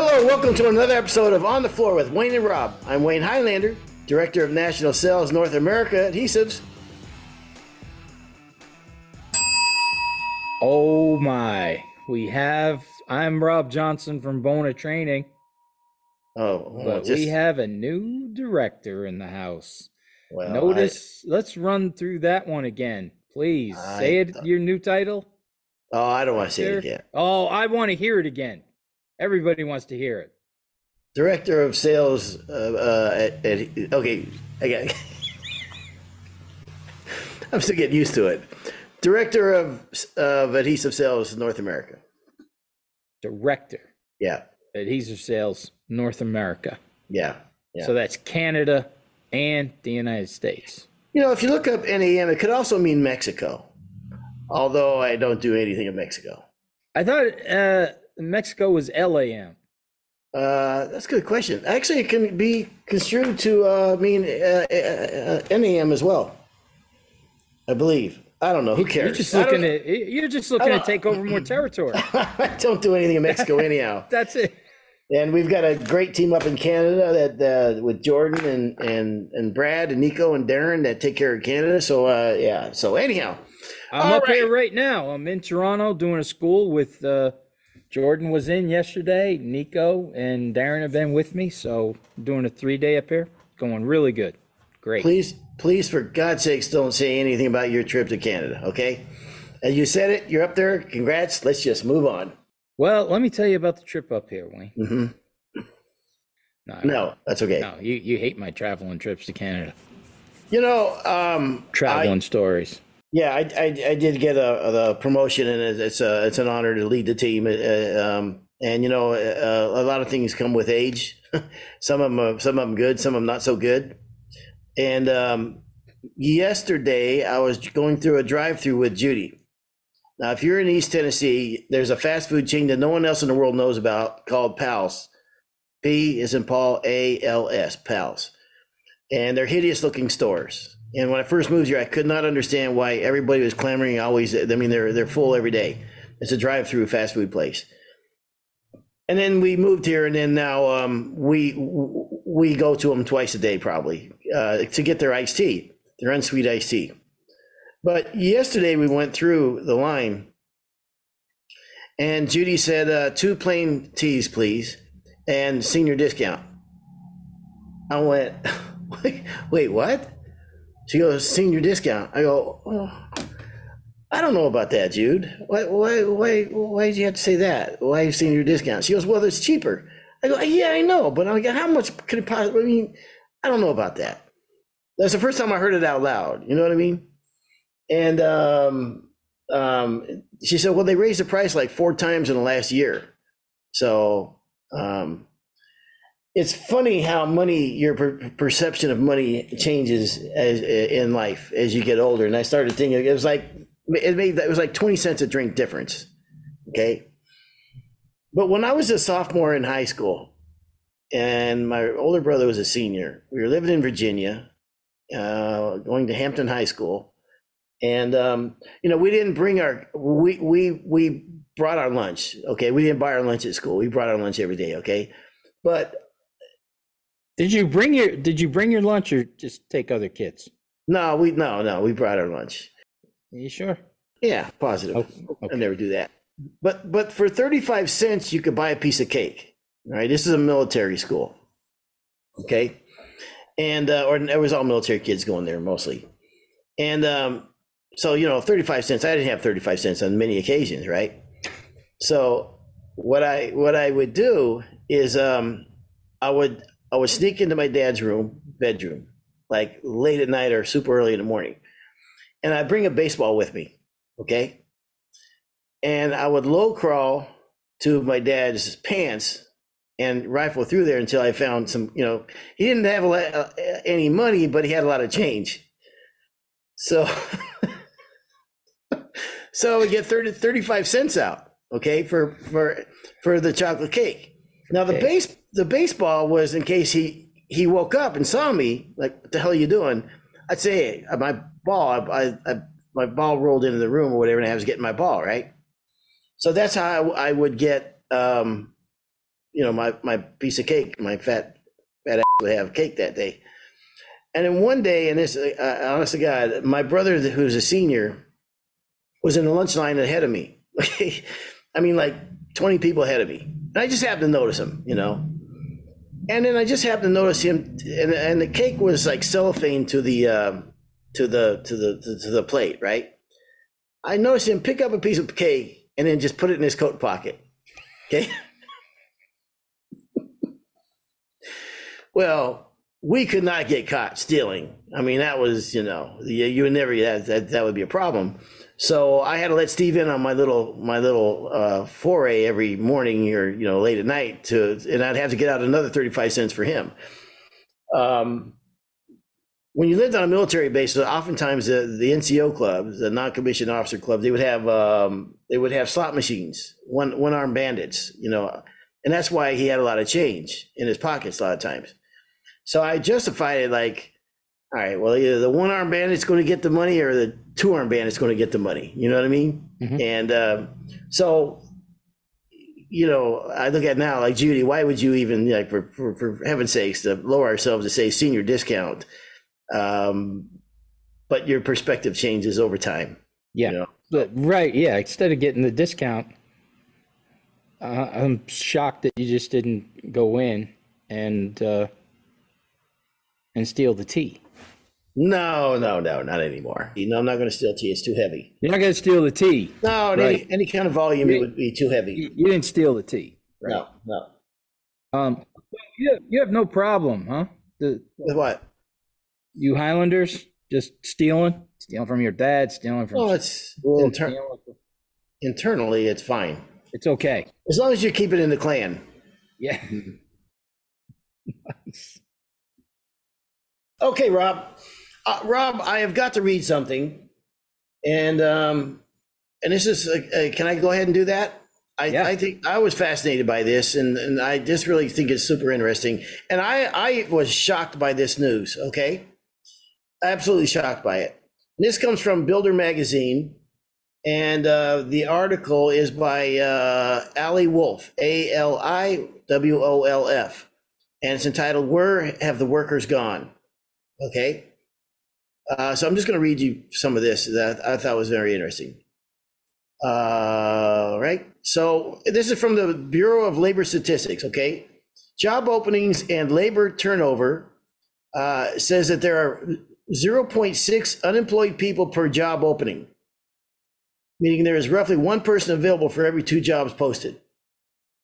Hello, welcome to another episode of On the Floor with Wayne and Rob. I'm Wayne Highlander, Director of National Sales North America Adhesives. Oh my. We have I'm Rob Johnson from Bona Training, Oh, well, but just- we have a new director in the house. well, Notice, let's run through that one again. Please I say it your new title. Oh, I don't want to say it again. Oh, I want to hear it again. Everybody wants to hear it. Director of Sales. Uh, uh, at, at, okay, I got. I'm still getting used to it. Director of of Adhesive Sales North America. Director, Yeah, Adhesive Sales, North America. yeah, yeah. So that's Canada and the United States. You know, if you look up NAM, it could also mean Mexico. Although I don't do anything in Mexico. I thought uh, Mexico was LAM. Uh, that's a good question. Actually, it can be construed to uh, mean uh, uh, uh, NAM as well. I believe. I don't know. Who cares? You're just looking to you're just looking to take over more territory. I don't do anything in Mexico anyhow. That's it. And we've got a great team up in Canada that uh, with Jordan and, and and Brad and Nico and Darren that take care of Canada. So uh, yeah. So anyhow, I'm All up here right. right now. I'm in Toronto doing a school with uh, Jordan was in yesterday. Nico and Darren have been with me, so doing a three day up here. Going really good. Great. please, please, for God's sakes, don't say anything about your trip to Canada. Okay. As you said it, you're up there. Congrats. Let's just move on. Well, let me tell you about the trip up here, Wayne. hmm No, No, that's okay. no, you you hate my traveling trips to Canada. You know, um, Traveling I, stories. Yeah, I, I, I did get a the promotion, and it- it's a it's an honor to lead the team. Uh, um, and you know, uh, a lot of things come with age. some of them, are, some of them good, some of them not so good. And um, yesterday, I was going through a drive-through with Judy. Now, if you're in East Tennessee, there's a fast food chain that no one else in the world knows about called Pals. P is in Paul, A L S, Pals and they're hideous looking stores. And when I first moved here, I could not understand why everybody was clamoring always. I mean, they're they're full every day. It's a drive-through fast food place. And then we moved here, and then now um, we we go to them twice a day probably uh, to get their iced tea, their unsweet iced tea. But yesterday we went through the line, and Judy said, uh, two plain teas, please, and senior discount. I went, wait, wait, what? She goes, senior discount. I go, oh, I don't know about that, Jude. Why, why, why, why did you have to say that? Why you senior discount? She goes, well, it's cheaper. I go, yeah, I know, but I'm like, how much could it possibly? I mean, I don't know about that. That's the first time I heard it out loud. You know what I mean? And um, um, she said, well, they raised the price like four times in the last year. So um, it's funny how money, your per- perception of money changes as in life as you get older. And I started thinking it was like it made it was like twenty cents a drink difference. Okay, but when I was a sophomore in high school, and my older brother was a senior, we were living in Virginia, uh, going to Hampton High School, and um, you know we didn't bring our we we we brought our lunch. Okay, we didn't buy our lunch at school. We brought our lunch every day. Okay, but Did you bring your Did you bring your lunch or just take other kids? No, we no no we brought our lunch. Are you sure? Yeah, positive. Oh, I okay. never do that. But but for thirty five cents, you could buy a piece of cake. All right, this is a military school. Okay, and uh, or it was all military kids going there mostly, and um, so you know thirty five cents. I didn't have thirty five cents on many occasions, right? So what I what I would do is um, I would I would sneak into my dad's room bedroom like late at night or super early in the morning, and I'd bring a baseball with me. Okay, and I would low crawl to my dad's pants and rifle through there until I found some. You know, he didn't have a lot, uh, any money, but he had a lot of change. So, so I would get 30, 35 cents out. Okay, for for for the chocolate cake. Now the base the baseball was in case he he woke up and saw me like what the hell are you doing? I'd say hey, my ball I, I, I my ball rolled into the room or whatever and I was getting my ball right. So that's how I, I would get um you know, my, my piece of cake, my fat, fat ass would have cake that day. And then one day, and this, uh, honest to God, my brother, who's a senior, was in the lunch line ahead of me. I mean, like 20 people ahead of me. And I just happened to notice him, you know. And then I just happened to notice him, and, and the cake was like cellophane to the uh, to the to the to, to the plate, right? I noticed him pick up a piece of cake and then just put it in his coat pocket. Okay. well, we could not get caught stealing. I mean, that was, you know, you, you would never, that, that, that would be a problem. So I had to let Steve in on my little, my little, uh, foray every morning or, you know, late at night to, and I'd have to get out another 35 cents for him. Um, when you lived on a military base, oftentimes the, the NCO clubs, the non-commissioned officer clubs, they would have um, they would have slot machines, one one armed bandits, you know, and that's why he had a lot of change in his pockets a lot of times. So I justified it like, all right, well, either the one armed bandit's going to get the money or the two armed bandit's going to get the money. You know what I mean? Mhm. And uh, so, you know, I look at now like Judy, why would you even like for, for for heaven's sakes to lower ourselves to say senior discount? Um, but your perspective changes over time. Yeah. You know? But, right. Yeah. Instead of getting the discount, uh, I'm shocked that you just didn't go in and uh, and steal the tea. No, no, no, not anymore. No, I'm not going to steal tea. It's too heavy. You're not going to steal the tea. No, Right. any, any kind of volume, it would be too heavy. You, you didn't steal the tea. No, no. Um, you have, you have no problem, huh? The, With what? you Highlanders just stealing, stealing from your dad, stealing from. Well, it's inter- from- internally, it's fine it's okay. as long as you keep it in the clan. Yeah. nice. Okay, Rob. Uh, Rob, I have got to read something, and um, and this is. Uh, can I go ahead and do that? I, Yeah. I think I was fascinated by this, and, and I just really think it's super interesting. And I I was shocked by this news. Okay, absolutely shocked by it. This comes from Builder Magazine, and uh, the article is by uh, Ali Wolf, A L I W O L F, and it's entitled "Where Have the Workers Gone?" Okay. Uh, so I'm just going to read you some of this that I thought was very interesting. Uh, right. So this is from the Bureau of Labor Statistics. Okay. Job openings and labor turnover uh, says that there are 0.6 unemployed people per job opening, meaning there is roughly one person available for every two jobs posted.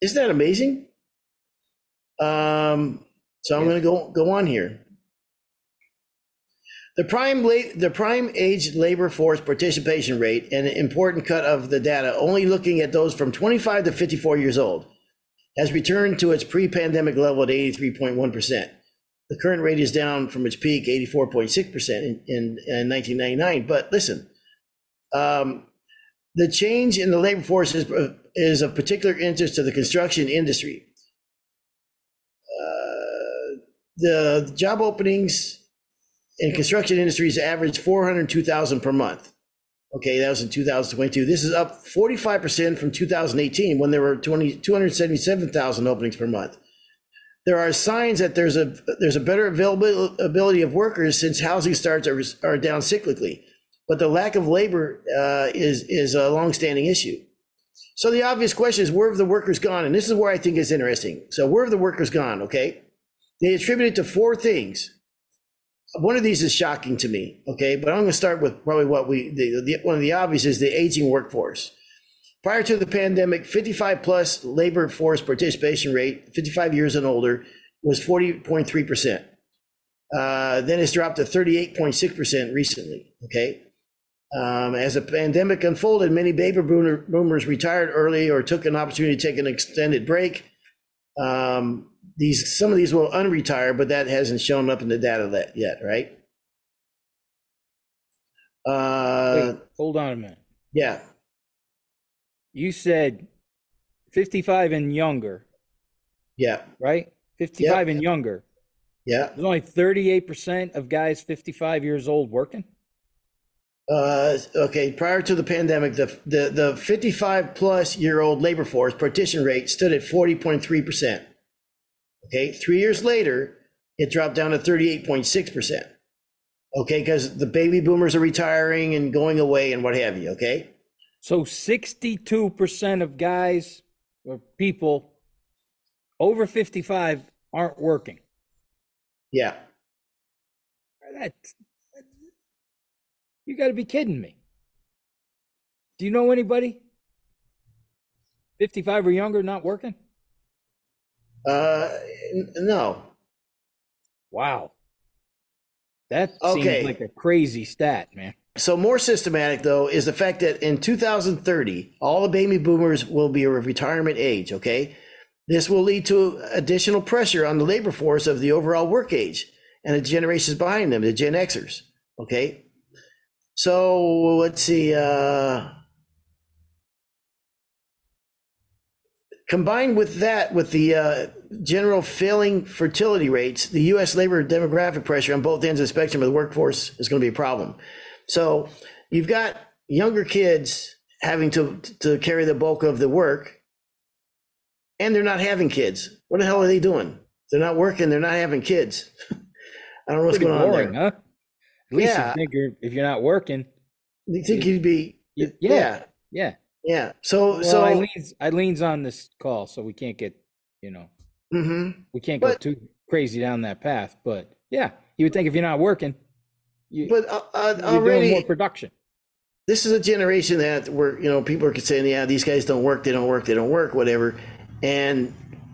Isn't that amazing? Um, so I'm Yes. going to go go on here. The prime la- the prime age labor force participation rate, an important cut of the data, only looking at those from 25 to 54 years old, has returned to its pre-pandemic level at 83.1%. The current rate is down from its peak, 84.6% in, in, in 1999. But listen, um, the change in the labor force is, is of particular interest to the construction industry. Uh, the job openings in construction industries average 402,000 per month. Okay, that was in 2022. This is up 45% from 2018 when there were 20, 277,000 openings per month. There are signs that there's a there's a better availability of workers since housing starts are, are down cyclically, but the lack of labor uh, is is a longstanding issue. So the obvious question is where have the workers gone? And this is where I think it's interesting. So where have the workers gone? Okay, they attribute it to four things one of these is shocking to me, okay, but I'm going to start with probably what we, the, the, one of the obvious is the aging workforce. Prior to the pandemic, 55 plus labor force participation rate, 55 years and older, was 40.3%. Uh, then it's dropped to 38.6% recently, okay? Um, as the pandemic unfolded, many baby boomer- boomers retired early or took an opportunity to take an extended break. Um, these some of these will unretire, but that hasn't shown up in the data yet, right? Uh, Wait, hold on a minute. yeah, You said 55 and younger, yeah, right? 55 and younger. yeah. There's only 38% of guys 55 years old working. Uh, okay, prior to the pandemic, the, the, the 55 plus year old labor force partition rate stood at 40.3%. Okay, three years later, it dropped down to 38.6%. Okay, because the baby boomers are retiring and going away and what have you. Okay, So 62% of guys or people over 55 aren't working. yeah. That's, you got to be kidding me. Do you know anybody 55 or younger not working? Uh, n- no. Wow. That Okay. seems like a crazy stat, man. So more systematic though is the fact that in 2030, all the baby boomers will be of retirement age. Okay, this will lead to additional pressure on the labor force of the overall work age and the generations behind them, the Gen Xers. Okay, so let's see. Uh, combined with that, with the uh, general failing fertility rates, the U.S. labor demographic pressure on both ends of the spectrum of the workforce is going to be a problem. So you've got younger kids having to to carry the bulk of the work, and they're not having kids. What the hell are they doing? They're not working. They're not having kids. I don't know what's Pretty going on boring, there. huh? At least Yeah. if, you you're, if you're not working, You think you'd be? you- Yeah, yeah, yeah. Yeah. So Well, so. Eileen's, Eileen's on this call, so we can't get, you know, mhm. we can't go But- too crazy down that path. But yeah, you would think if you're not working, you, But uh, uh, already, more production. this is a generation that where you know people are saying, yeah, these guys don't work, they don't work, they don't work, whatever, and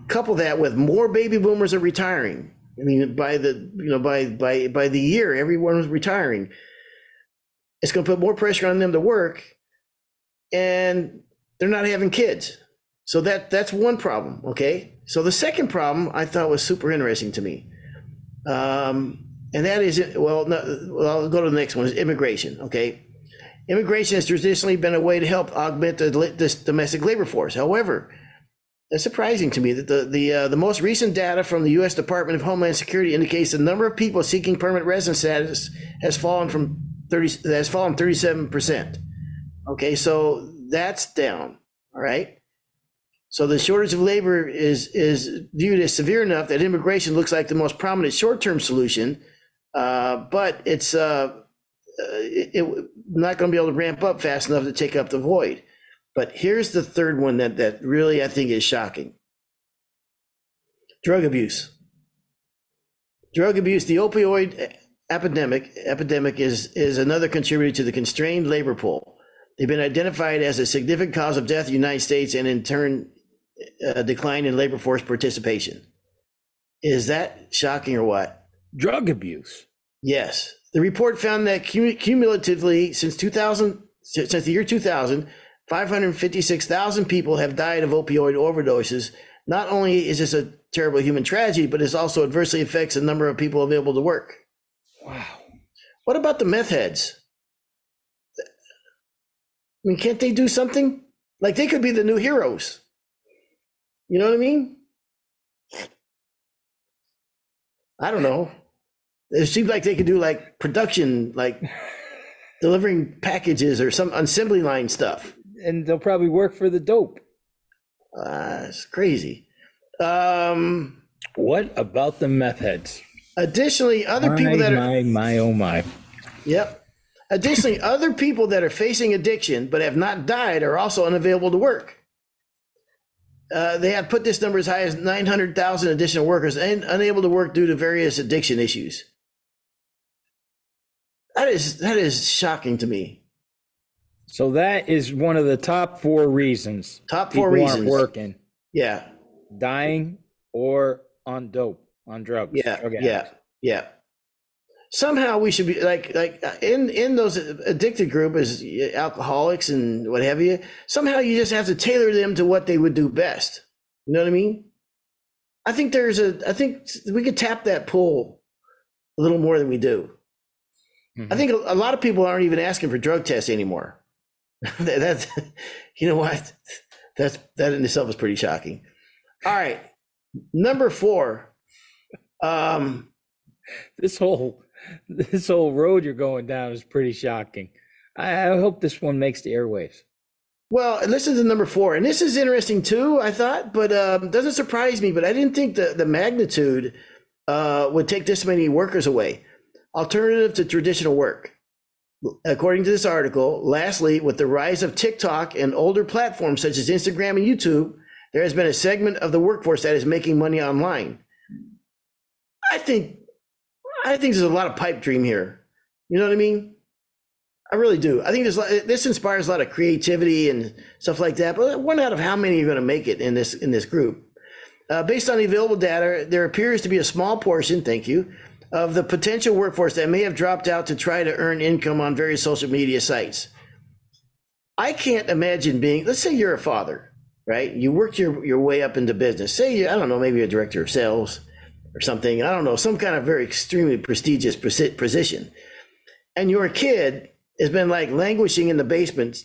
couple that with more baby boomers are retiring. I mean, by the you know by by by the year, everyone was retiring. It's going to put more pressure on them to work, and they're not having kids. So that that's one problem. Okay. So the second problem I thought was super interesting to me, um, and that is well, no, well, I'll go to the next one is immigration. Okay. Immigration has traditionally been a way to help augment the, this domestic labor force. However, it's surprising to me that the the uh, the most recent data from the U.S. Department of Homeland Security indicates the number of people seeking permanent residence status has fallen from thirty has fallen thirty seven percent. Okay, so that's down. All right. So the shortage of labor is is viewed as severe enough that immigration looks like the most prominent short term solution, uh, but it's uh, uh, it, it not going to be able to ramp up fast enough to take up the void. But here's the third one that that really I think is shocking. Drug abuse. Drug abuse, the opioid epidemic epidemic is is another contributor to the constrained labor pool. They've been identified as a significant cause of death in the United States and in turn a decline in labor force participation. Is that shocking or what? Drug abuse. Yes. The report found that cumulatively since 2000, since the year 2000, 556,000 people have died of opioid overdoses. Not only is this a terrible human tragedy, but it also adversely affects the number of people available to work. Wow. What about the meth heads? I mean, can't they do something? Like they could be the new heroes. You know what I mean? I don't know. It seems like they could do like production, like delivering packages or some assembly line stuff. And they'll probably work for the dope. Uh, it's crazy. Um, What about the meth heads? additionally, other people that are my, my, oh my. Yep. Additionally, other people that are facing addiction but have not died are also unavailable to work. Uh, they have put this number as high as 900,000 additional workers and unable to work due to various addiction issues. That is that is shocking to me. So that is one of the top four reasons. Top four reasons. aren't working, Yeah, dying, or on dope, on drugs. yeah, yeah, yeah. Somehow we should be like like in in those addicted group as alcoholics and what have you. Somehow you just have to tailor them to what they would do best. You know what I mean? I think there's a I think we could tap that pool a little more than we do. Mhm. I think a, a lot of people aren't even asking for drug tests anymore. That- That's you know what? That's that in itself is pretty shocking. All right, number four. Um, This whole this whole road you're going down is pretty shocking. I, I hope this one makes the airwaves. Well, listen to number four, and this is interesting too. I thought, but um, doesn't surprise me. But I didn't think the the magnitude uh, would take this many workers away. Alternative to traditional work. According to this article, lastly, with the rise of TikTok and older platforms such as Instagram and YouTube, there has been a segment of the workforce that is making money online. I think, I think there's a lot of pipe dream here. You know what I mean? I really do. I think this this inspires a lot of creativity and stuff like that. But one out of how many are going to make it in this in this group? Uh, based on the available data, there appears to be a small portion. Thank you of the potential workforce that may have dropped out to try to earn income on various social media sites. I can't imagine being, let's say you're a father, right? You worked your, your way up into business. Say, you, I don't know, maybe a director of sales or something. I don't know, some kind of very extremely prestigious position. And your kid has been like languishing in the basement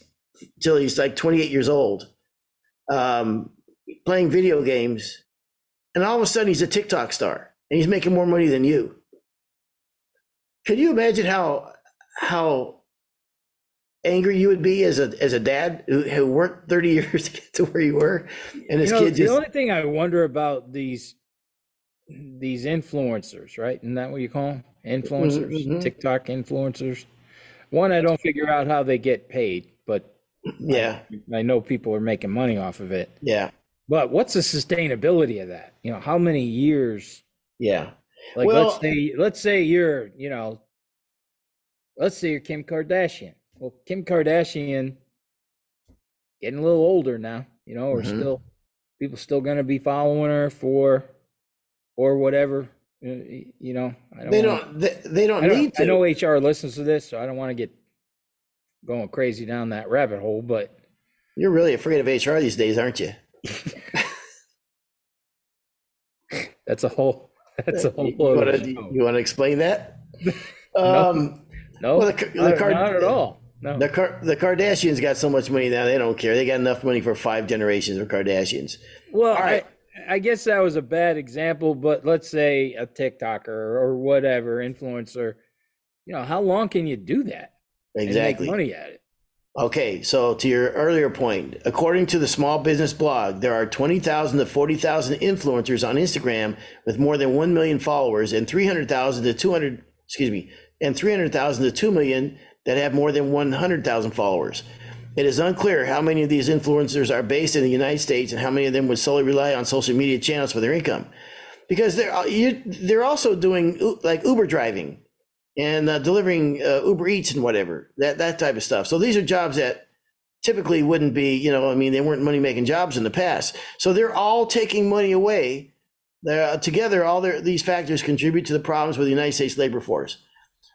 till he's like 28 years old, um, playing video games. And all of a sudden he's a TikTok star and he's making more money than you. Can you imagine how how angry you would be as a as a dad who, who worked 30 years to get to where you were and his you know, kid just the only thing i wonder about these these influencers right? Isn't that what you call them influencers? Mm-hmm. tiktok influencers? One i don't figure out how they get paid but yeah. I, I know people are making money off of it. Yeah. But what's the sustainability of that? You know how many years yeah. Like well, let's say let's say you're, you know, let's say you're Kim Kardashian. Well, Kim Kardashian getting a little older now, you know, or mm-hmm. still people still going to be following her for or whatever. Uh, you know, I don't they wanna, don't they, they don't, don't need to. I know HR listens to this, so I don't want to get going crazy down that rabbit hole, but you're really afraid of HR these days, aren't you? That's a whole that's a whole you want to you want to explain that? Um, no, well, the, the not, Card- not at all. No. The Car- the Kardashians got so much money now they don't care. They got enough money for five generations of Kardashians. Well, all right. I, I guess that was a bad example, but let's say a TikToker or whatever influencer. You know, how long can you do that? Exactly. money at it. Okay, so to your earlier point, according to the Small Business Blog, there are 20,000 to 40,000 influencers on Instagram with more than 1 million followers and 300,000 to 200, excuse me, and 300,000 to 2 million that have more than 100,000 followers. It is unclear how many of these influencers are based in the United States and how many of them would solely rely on social media channels for their income. Because they're, you, they're also doing like Uber driving and uh, delivering uh, Uber Eats and whatever that that type of stuff. So these are jobs that typically wouldn't be, you know, I mean, they weren't money making jobs in the past. So they're all taking money away. They're, uh, together, all their, these factors contribute to the problems with the United States labor force.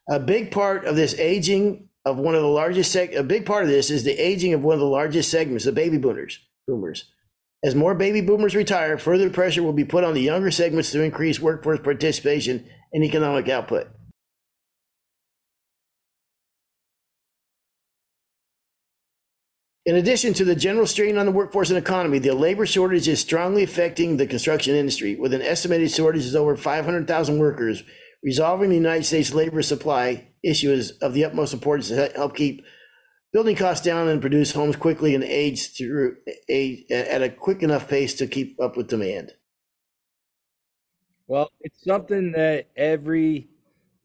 A big part of this aging of one of the largest seg- a big part of this is the aging of one of the largest segments, the baby boomers. Boomers. As more baby boomers retire, further pressure will be put on the younger segments to increase workforce participation and economic output. In addition to the general strain on the workforce and economy, the labor shortage is strongly affecting the construction industry, with an estimated shortage of over 500,000 workers. Resolving the United States labor supply issue is of the utmost importance to help keep building costs down and produce homes quickly and age through at a quick enough pace to keep up with demand. Well, it's something that every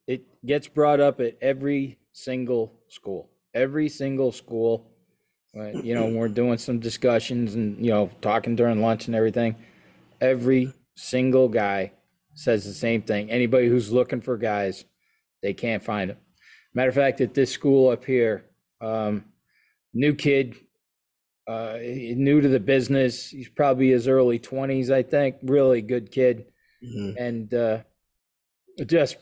it gets brought up at every single school. Every single school you know, we're doing some discussions and, you know, talking during lunch and everything. Every single guy says the same thing. Anybody who's looking for guys, they can't find them. Matter of fact, at this school up here, um, new kid, uh, new to the business. He's probably his early 20s, I think. Really good kid. Mm-hmm. And uh, just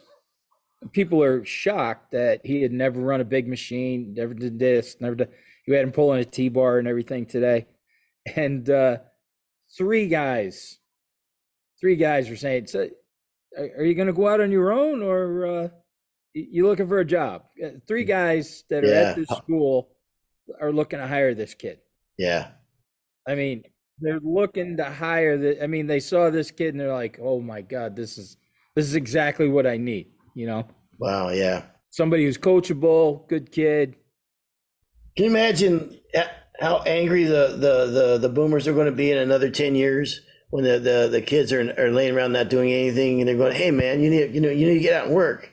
people are shocked that he had never run a big machine, never did this, never did you had him pulling a T bar and everything today. And uh, three guys, three guys were saying, so, are you going to go out on your own or uh, you looking for a job? Uh, three guys that are yeah. at this school are looking to hire this kid. Yeah. I mean, they're looking to hire the I mean, they saw this kid and they're like, "Oh my god, this is this is exactly what I need," you know? Wow, yeah. Somebody who's coachable, good kid, Can you imagine how angry the, the, the, the boomers are going to be in another 10 years when the, the, the kids are, are laying around not doing anything and they're going, hey, man, you need, you know, you need to get out and work.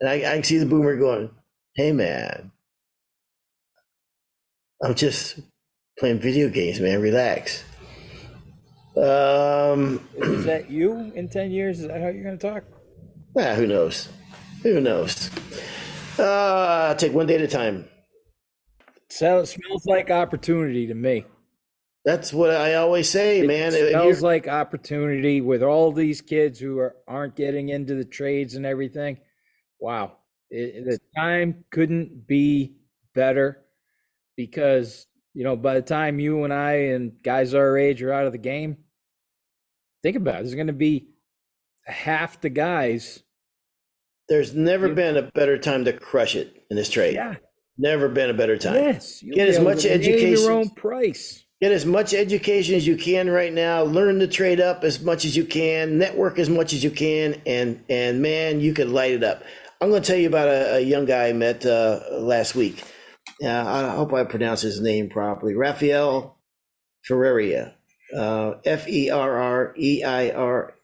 And I, I can see the boomer going, hey, man, I'm just playing video games, man. Relax. Um, Is that you in 10 years? Is that how you're going to talk? Ah, who knows? Who knows? Uh, take one day at a time. So, smells like opportunity to me. That's what I always say, man. it man. Smells like opportunity with all these kids who are, aren't getting into the trades and everything. Wow. It, the time couldn't be better because, you know, by the time you and I and guys our age are out of the game, think about it. There's going to be half the guys. There's never you, been a better time to crush it in this trade. Yeah. Never been a better time. Yes. Get as much education. Your own price. Get as much education as you can right now. Learn to trade up as much as you can. Network as much as you can, and and man, you can light it up. I'm going to tell you about a, a young guy I met uh, last week. Uh, I hope I pronounce his name properly. Rafael Ferreira. Uh, F E R R E I R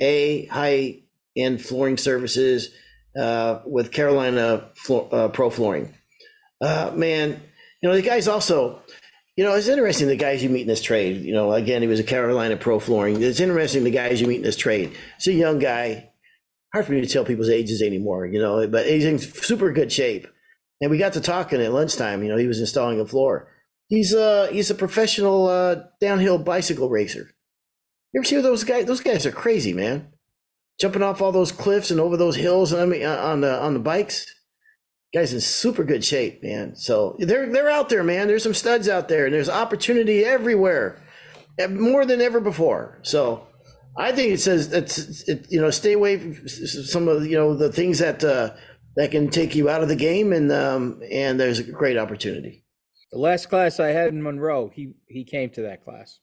A, high end flooring services uh, with Carolina Flo- uh, Pro Flooring. Uh, man, you know, the guy's also, you know, it's interesting the guys you meet in this trade. You know, again, he was a Carolina Pro Flooring. It's interesting the guys you meet in this trade. It's a young guy. Hard for me to tell people's ages anymore, you know, but he's in super good shape. And we got to talking at lunchtime. You know, he was installing a floor. He's uh he's a professional uh, downhill bicycle racer. You ever see those guys? Those guys are crazy, man. Jumping off all those cliffs and over those hills. I mean, uh, on the on the bikes guys in super good shape, man. So they're they're out there, man. There's some studs out there, and there's opportunity everywhere, more than ever before. So I think it says it's it, you know stay away from some of you know the things that uh, that can take you out of the game, and um, and there's a great opportunity. The last class I had in Monroe, he he came to that class.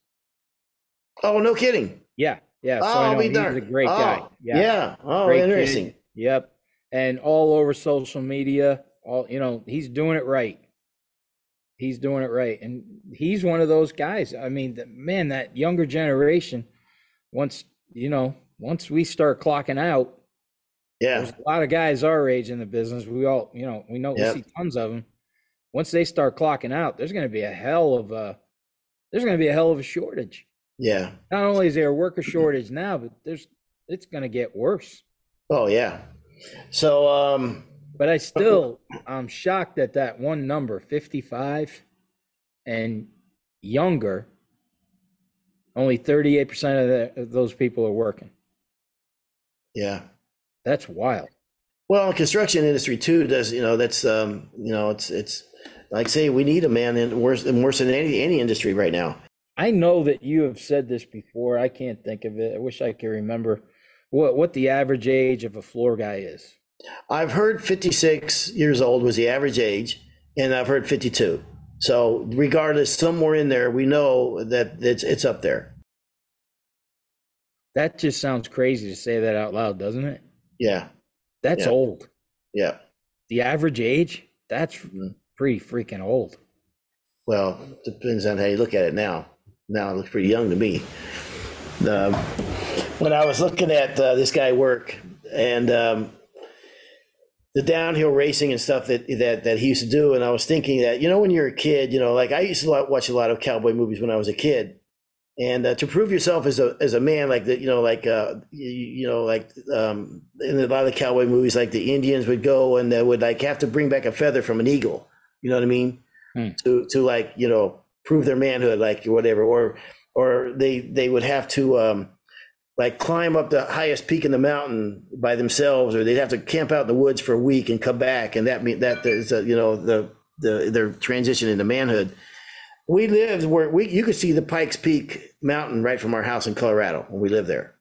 Oh, no kidding. Yeah, yeah. So oh, I know he's a great oh, guy. Yeah. yeah. Oh, great interesting. Kid. Yep and all over social media. All you know, he's doing it right. He's doing it right, and he's one of those guys. I mean, the, man, that younger generation. Once you know, once we start clocking out, yeah, there's a lot of guys our age in the business. We all, you know, we know yep. we see tons of them. Once they start clocking out, there's going to be a hell of a there's going to be a hell of a shortage. Yeah. Not only is there a worker shortage now, but there's it's going to get worse. Oh yeah, so, um, but I still, I'm shocked at that one number, 55 and younger. Only 38% of, the, of those people are working. Yeah. That's wild. Well, construction industry too does, you know, that's, um, you know, it's, it's like say we need a man in worse, worse than any, any industry right now. I know that you have said this before. I can't think of it. I wish I could remember what what the average age of a floor guy is. I've heard 56 years old was the average age, and I've heard 52. So regardless, somewhere in there, we know that it's it's up there. That just sounds crazy to say that out loud, doesn't it? Yeah. That's yeah. old. Yeah. The average age, that's mm-hmm. pretty freaking old. Well, depends on how you look at it now. Now it looks pretty young to me. Um, when I was looking at uh, this guy work and um, the downhill racing and stuff that, that that he used to do, and I was thinking that you know when you're a kid, you know, like I used to watch a lot of cowboy movies when I was a kid, and uh, to prove yourself as a as a man, like that, you know, like uh, you, you know, like um, in a lot of the cowboy movies, like the Indians would go and they would like have to bring back a feather from an eagle. You know what I mean? Hmm. To to like you know prove their manhood, like whatever, or or they they would have to um, like climb up the highest peak in the mountain by themselves, or they'd have to camp out in the woods for a week and come back, and that mean that is uh, you know the the their transition into manhood. We lived where we you could see the Pikes Peak mountain right from our house in Colorado when we lived there.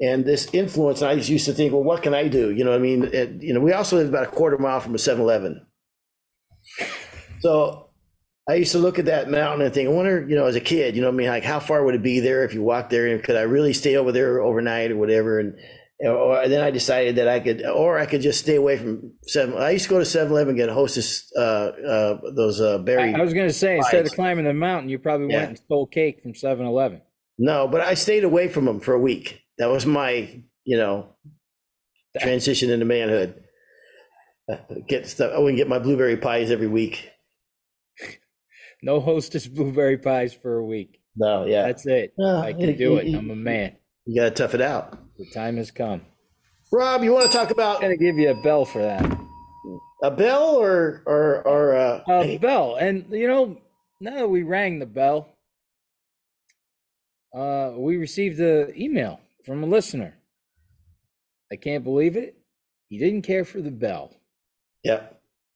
And this influence, I used to think, well, what can I do? You know, I mean, it, you know, we also lived about a quarter mile from a 7-Eleven. So I used to look at that mountain and think, I wonder, you know, as a kid, you know, I mean, like how far would it be there if you walked there, and could I really stay over there overnight or whatever? And or then I decided that I could, or I could just stay away from seven. I used to go to 7-Eleven and get a Hostess, uh, uh, those uh, berry. I, I was going to say, instead of climbing the mountain, you probably Yeah. went and stole cake from 7 Eleven. no, but I stayed away from them for a week. That was my, you know, transition into manhood. Uh, Get stuff. I wouldn't get my blueberry pies every week. No hostess blueberry pies for a week. No, yeah, That's it. No, I can do it. you- I'm a man. you got to tough it out. The time has come. Rob, you want to talk about I'm going to give you a bell for that. a bell or or or uh, A bell. And, you know, now that we rang the bell, uh, we received an email from a listener. I can't believe it. He didn't care for the bell. yeah,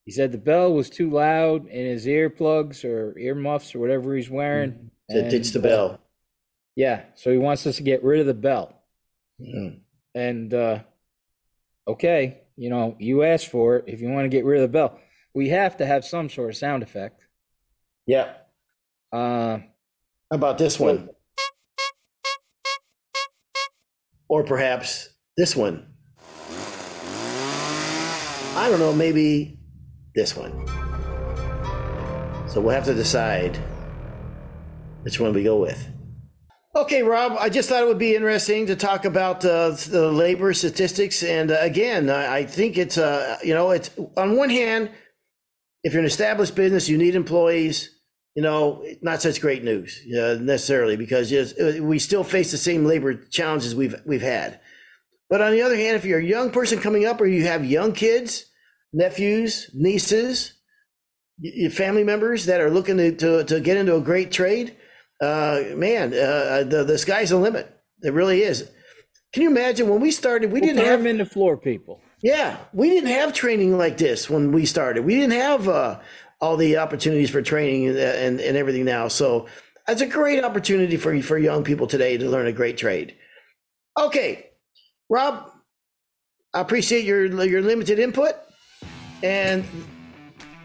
He said the bell was too loud in his earplugs or earmuffs or whatever he's wearing. to ditch the And, uh, bell. Yeah, so he wants us to get rid of the bell. Mm. And uh, okay, you know, you asked for it. If you want to get rid of the bell, we have to have some sort of sound effect. Yeah. Uh, How about this one? Or perhaps this one. I don't know, maybe this one. So we'll have to decide which one we go with. Okay, Rob, I just thought it would be interesting to talk about uh, the labor statistics. And uh, again, I I think it's, uh, you know, it's on one hand, if you're an established business, you need employees you know, not such great news uh, necessarily because uh, we still face the same labor challenges we've we've had. But on the other hand, if you're a young person coming up or you have young kids, nephews, nieces, your family members that are looking to, to, to get into a great trade, uh, man, uh, the, the sky's the limit. It really is. Can you imagine when we started, we we'll didn't have them in the floor, people. yeah, we didn't have training like this when we started. We didn't have uh, all the opportunities for training and, and, and everything now. So it's a great opportunity for for young people today to learn a great trade. Okay, Rob, I appreciate your your limited input, and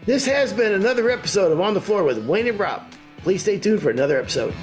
this has been another episode of On the Floor with Wayne and Rob. Please stay tuned for another episode.